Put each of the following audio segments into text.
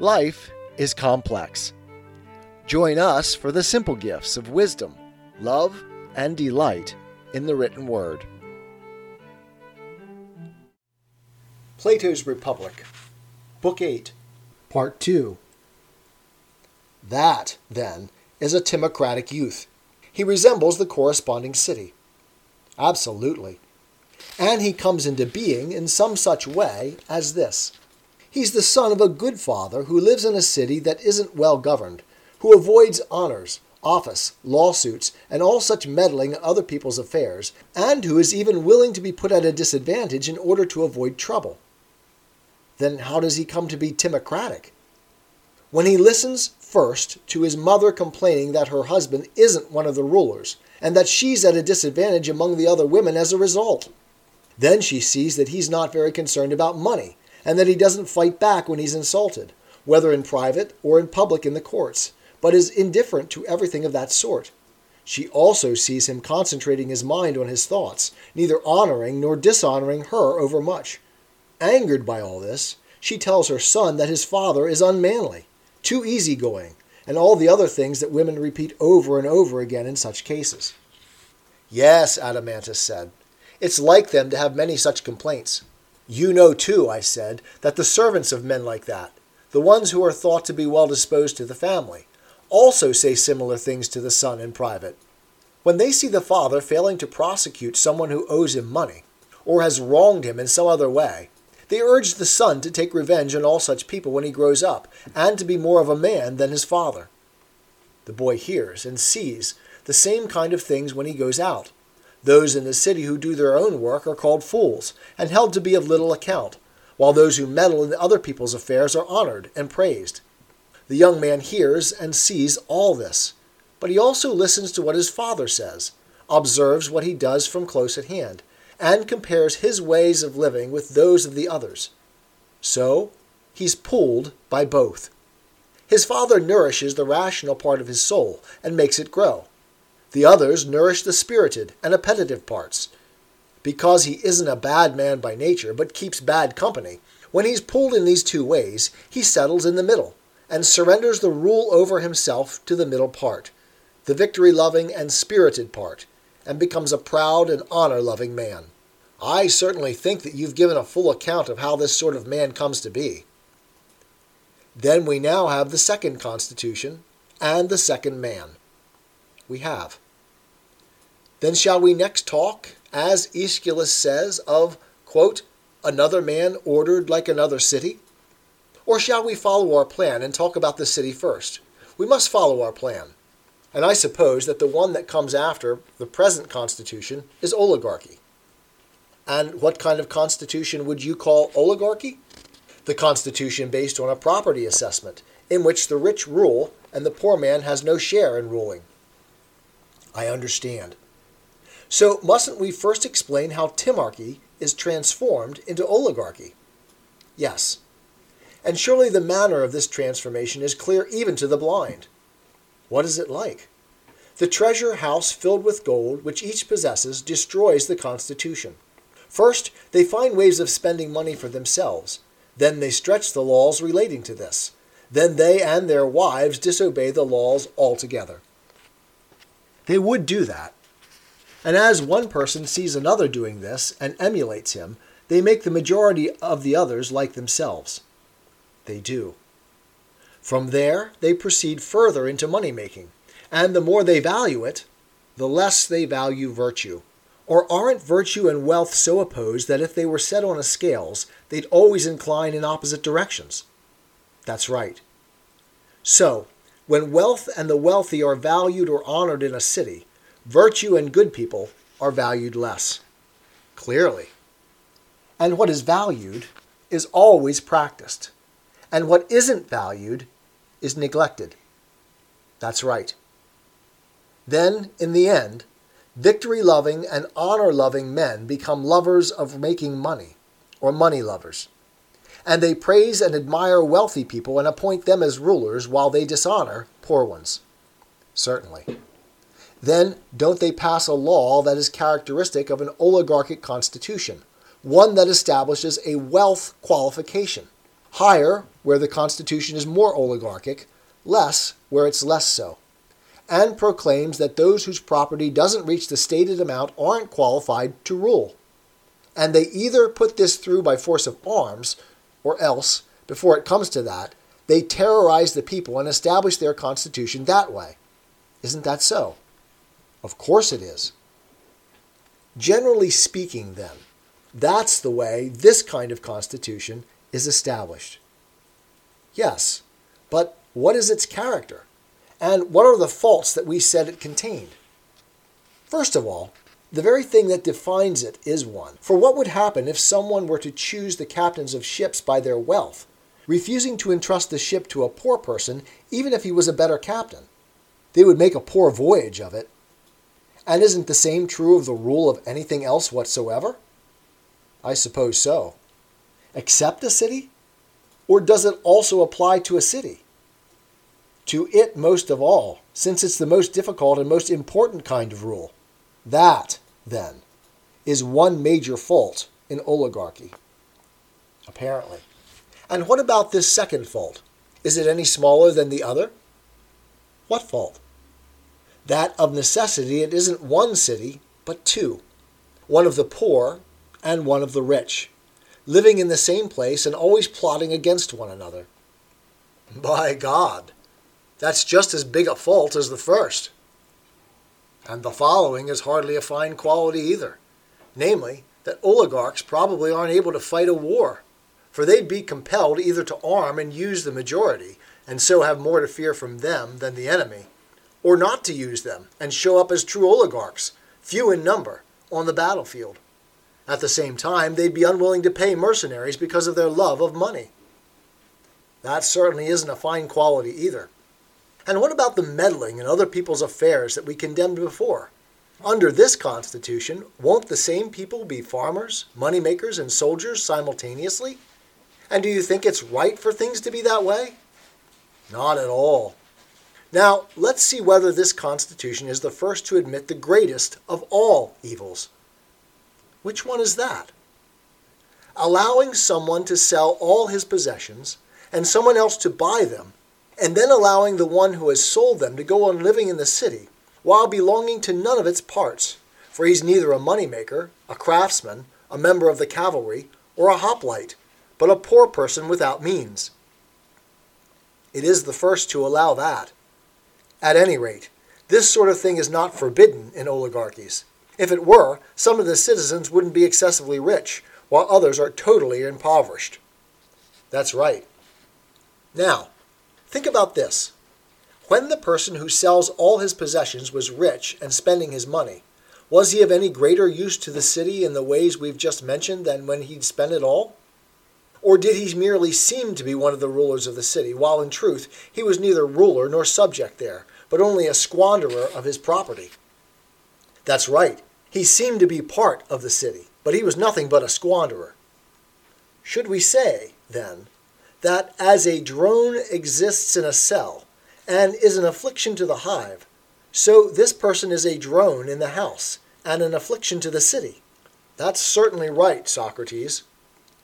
Life is complex. Join us for the simple gifts of wisdom, love, and delight in the written word. Plato's Republic, Book 8, Part 2. That, then, is a timocratic youth. He resembles the corresponding city. Absolutely. And he comes into being in some such way as this. He's the son of a good father who lives in a city that isn't well governed, who avoids honors, office, lawsuits, and all such meddling in other people's affairs, and who is even willing to be put at a disadvantage in order to avoid trouble. Then how does he come to be timocratic? When he listens first to his mother complaining that her husband isn't one of the rulers, and that she's at a disadvantage among the other women as a result. Then she sees that he's not very concerned about money, and that he doesn't fight back when he's insulted, whether in private or in public in the courts, but is indifferent to everything of that sort. She also sees him concentrating his mind on his thoughts, neither honoring nor dishonoring her overmuch. Angered by all this, she tells her son that his father is unmanly, too easygoing, and all the other things that women repeat over and over again in such cases. Yes, Adeimantus said, it's like them to have many such complaints. You know, too, I said, that the servants of men like that, the ones who are thought to be well disposed to the family, also say similar things to the son in private. When they see the father failing to prosecute someone who owes him money, or has wronged him in some other way, they urge the son to take revenge on all such people when he grows up, and to be more of a man than his father. The boy hears and sees the same kind of things when he goes out, those in the city who do their own work are called fools, and held to be of little account, while those who meddle in other people's affairs are honored and praised. The young man hears and sees all this, but he also listens to what his father says, observes what he does from close at hand, and compares his ways of living with those of the others. So, he's pulled by both. His father nourishes the rational part of his soul and makes it grow. The others nourish the spirited and appetitive parts. Because he isn't a bad man by nature, but keeps bad company, when he's pulled in these two ways, he settles in the middle, and surrenders the rule over himself to the middle part, the victory loving and spirited part, and becomes a proud and honor loving man. I certainly think that you've given a full account of how this sort of man comes to be. Then we now have the second constitution and the second man we have. Then shall we next talk, as Aeschylus says, of, quote, another man ordered like another city? Or shall we follow our plan and talk about the city first? We must follow our plan. And I suppose that the one that comes after the present constitution is oligarchy. And what kind of constitution would you call oligarchy? The constitution based on a property assessment, in which the rich rule and the poor man has no share in ruling. I understand. So, mustn't we first explain how timarchy is transformed into oligarchy? Yes. And surely the manner of this transformation is clear even to the blind. What is it like? The treasure house filled with gold, which each possesses, destroys the Constitution. First, they find ways of spending money for themselves. Then they stretch the laws relating to this. Then they and their wives disobey the laws altogether. They would do that. And as one person sees another doing this and emulates him, they make the majority of the others like themselves. They do. From there, they proceed further into money making, and the more they value it, the less they value virtue. Or aren't virtue and wealth so opposed that if they were set on a scales, they'd always incline in opposite directions? That's right. So, when wealth and the wealthy are valued or honored in a city, virtue and good people are valued less. Clearly. And what is valued is always practiced. And what isn't valued is neglected. That's right. Then, in the end, victory loving and honor loving men become lovers of making money, or money lovers and they praise and admire wealthy people and appoint them as rulers while they dishonor poor ones. Certainly. Then, don't they pass a law that is characteristic of an oligarchic constitution, one that establishes a wealth qualification? Higher where the constitution is more oligarchic, less where it's less so, and proclaims that those whose property doesn't reach the stated amount aren't qualified to rule. And they either put this through by force of arms, or else, before it comes to that, they terrorize the people and establish their constitution that way. Isn't that so? Of course it is. Generally speaking, then, that's the way this kind of constitution is established. Yes, but what is its character? And what are the faults that we said it contained? First of all, the very thing that defines it is one. For what would happen if someone were to choose the captains of ships by their wealth, refusing to entrust the ship to a poor person even if he was a better captain? They would make a poor voyage of it. And isn't the same true of the rule of anything else whatsoever? I suppose so. Except a city? Or does it also apply to a city? To it most of all, since it's the most difficult and most important kind of rule. That, then, is one major fault in oligarchy. Apparently. And what about this second fault? Is it any smaller than the other? What fault? That of necessity it isn't one city, but two one of the poor and one of the rich, living in the same place and always plotting against one another. By God, that's just as big a fault as the first. And the following is hardly a fine quality either namely, that oligarchs probably aren't able to fight a war, for they'd be compelled either to arm and use the majority, and so have more to fear from them than the enemy, or not to use them and show up as true oligarchs, few in number, on the battlefield. At the same time, they'd be unwilling to pay mercenaries because of their love of money. That certainly isn't a fine quality either. And what about the meddling in other people's affairs that we condemned before? Under this Constitution, won't the same people be farmers, moneymakers, and soldiers simultaneously? And do you think it's right for things to be that way? Not at all. Now, let's see whether this Constitution is the first to admit the greatest of all evils which one is that? Allowing someone to sell all his possessions and someone else to buy them, and then allowing the one who has sold them to go on living in the city while belonging to none of its parts, for he's neither a moneymaker, a craftsman, a member of the cavalry, or a hoplite, but a poor person without means. It is the first to allow that. At any rate, this sort of thing is not forbidden in oligarchies. If it were, some of the citizens wouldn't be excessively rich, while others are totally impoverished. That's right. Now, think about this. When the person who sells all his possessions was rich and spending his money, was he of any greater use to the city in the ways we've just mentioned than when he'd spent it all? Or did he merely seem to be one of the rulers of the city, while in truth he was neither ruler nor subject there, but only a squanderer of his property? That's right. He seemed to be part of the city, but he was nothing but a squanderer. Should we say, then, that as a drone exists in a cell and is an affliction to the hive, so this person is a drone in the house and an affliction to the city? That's certainly right, Socrates.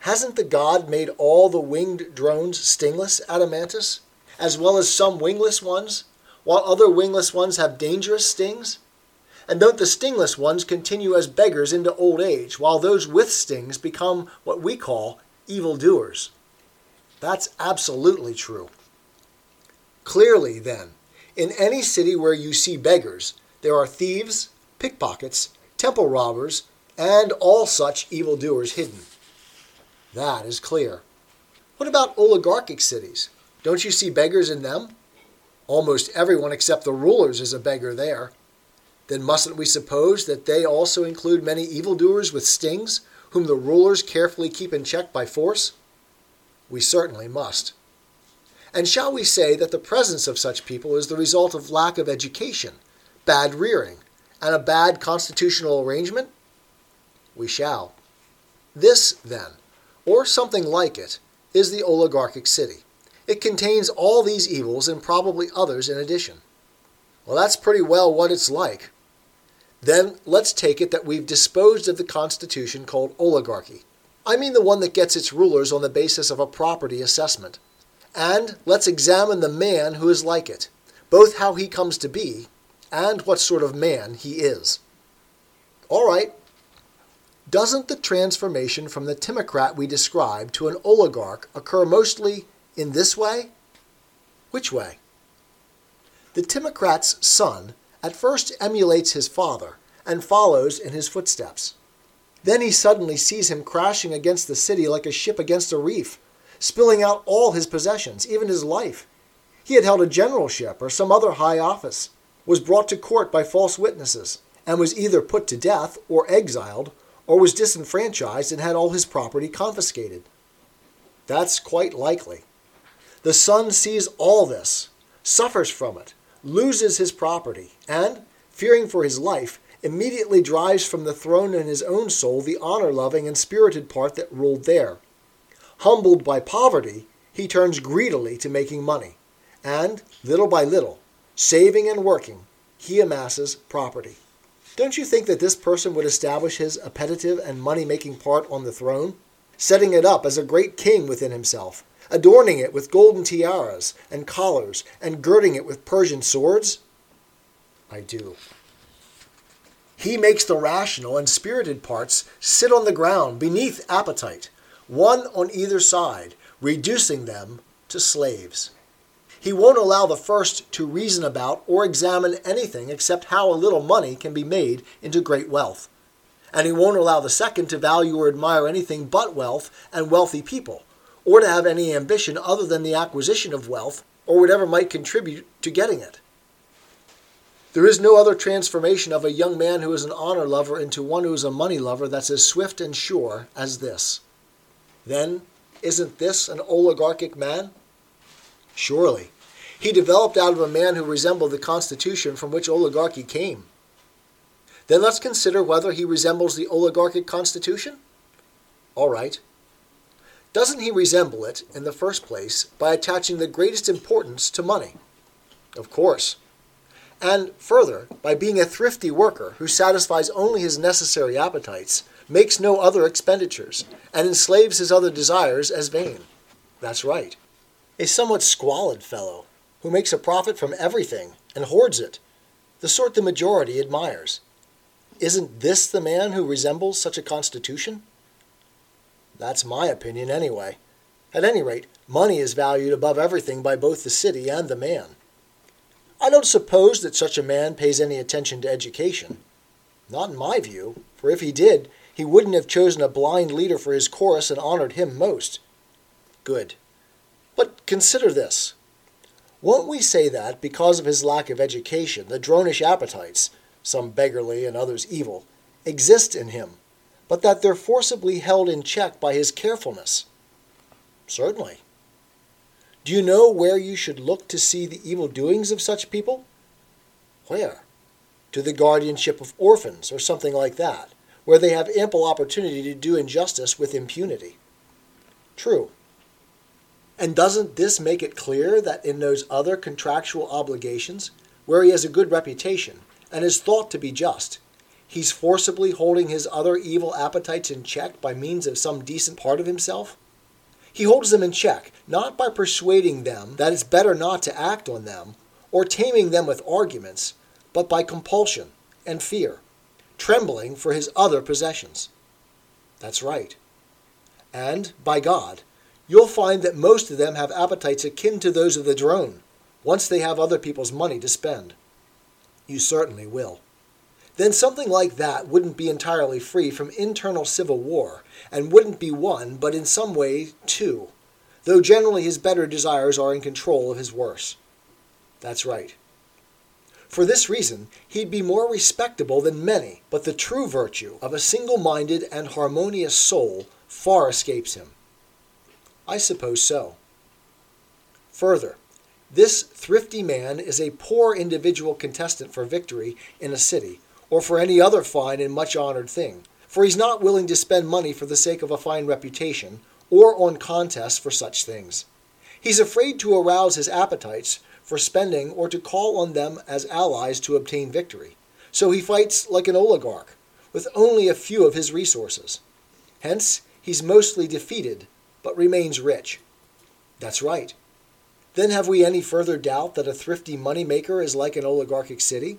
Hasn't the god made all the winged drones stingless, Adeimantus, as well as some wingless ones, while other wingless ones have dangerous stings? And don't the stingless ones continue as beggars into old age, while those with stings become what we call evil doers? That's absolutely true. Clearly, then, in any city where you see beggars, there are thieves, pickpockets, temple robbers, and all such evil doers hidden. That is clear. What about oligarchic cities? Don't you see beggars in them? Almost everyone except the rulers is a beggar there then mustn't we suppose that they also include many evildoers with stings, whom the rulers carefully keep in check by force? We certainly must. And shall we say that the presence of such people is the result of lack of education, bad rearing, and a bad constitutional arrangement? We shall. This, then, or something like it, is the oligarchic city. It contains all these evils and probably others in addition. Well, that's pretty well what it's like. Then let's take it that we've disposed of the constitution called oligarchy. I mean the one that gets its rulers on the basis of a property assessment. And let's examine the man who is like it, both how he comes to be and what sort of man he is. All right. Doesn't the transformation from the timocrat we described to an oligarch occur mostly in this way? Which way? The timocrat's son at first emulates his father and follows in his footsteps. Then he suddenly sees him crashing against the city like a ship against a reef, spilling out all his possessions, even his life. He had held a generalship or some other high office, was brought to court by false witnesses, and was either put to death or exiled, or was disenfranchised and had all his property confiscated. That's quite likely. The son sees all this, suffers from it, loses his property, and, fearing for his life, immediately drives from the throne in his own soul the honor loving and spirited part that ruled there. Humbled by poverty, he turns greedily to making money, and, little by little, saving and working, he amasses property. Don't you think that this person would establish his appetitive and money making part on the throne, setting it up as a great king within himself, adorning it with golden tiaras and collars, and girding it with Persian swords? I do. He makes the rational and spirited parts sit on the ground beneath appetite, one on either side, reducing them to slaves. He won't allow the first to reason about or examine anything except how a little money can be made into great wealth. And he won't allow the second to value or admire anything but wealth and wealthy people, or to have any ambition other than the acquisition of wealth or whatever might contribute to getting it. There is no other transformation of a young man who is an honor lover into one who is a money lover that's as swift and sure as this. Then, isn't this an oligarchic man? Surely. He developed out of a man who resembled the constitution from which oligarchy came. Then let's consider whether he resembles the oligarchic constitution. All right. Doesn't he resemble it, in the first place, by attaching the greatest importance to money? Of course and further, by being a thrifty worker who satisfies only his necessary appetites, makes no other expenditures, and enslaves his other desires as vain. That's right. A somewhat squalid fellow, who makes a profit from everything and hoards it, the sort the majority admires. Isn't this the man who resembles such a constitution? That's my opinion, anyway. At any rate, money is valued above everything by both the city and the man. I don't suppose that such a man pays any attention to education. Not in my view, for if he did, he wouldn't have chosen a blind leader for his chorus and honored him most. Good. But consider this. Won't we say that, because of his lack of education, the dronish appetites, some beggarly and others evil, exist in him, but that they're forcibly held in check by his carefulness? Certainly. Do you know where you should look to see the evil doings of such people? Where? To the guardianship of orphans, or something like that, where they have ample opportunity to do injustice with impunity. True. And doesn't this make it clear that in those other contractual obligations, where he has a good reputation and is thought to be just, he's forcibly holding his other evil appetites in check by means of some decent part of himself? He holds them in check, not by persuading them that it's better not to act on them, or taming them with arguments, but by compulsion and fear, trembling for his other possessions. That's right. And, by God, you'll find that most of them have appetites akin to those of the drone, once they have other people's money to spend. You certainly will then something like that wouldn't be entirely free from internal civil war, and wouldn't be one, but in some way two, though generally his better desires are in control of his worse. That's right. For this reason, he'd be more respectable than many, but the true virtue of a single minded and harmonious soul far escapes him. I suppose so. Further, this thrifty man is a poor individual contestant for victory in a city or for any other fine and much honored thing, for he's not willing to spend money for the sake of a fine reputation, or on contests for such things. He's afraid to arouse his appetites for spending or to call on them as allies to obtain victory. So he fights like an oligarch, with only a few of his resources. Hence, he's mostly defeated, but remains rich. That's right. Then have we any further doubt that a thrifty money maker is like an oligarchic city?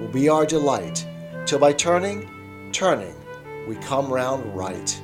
will be our delight, till by turning, turning, we come round right.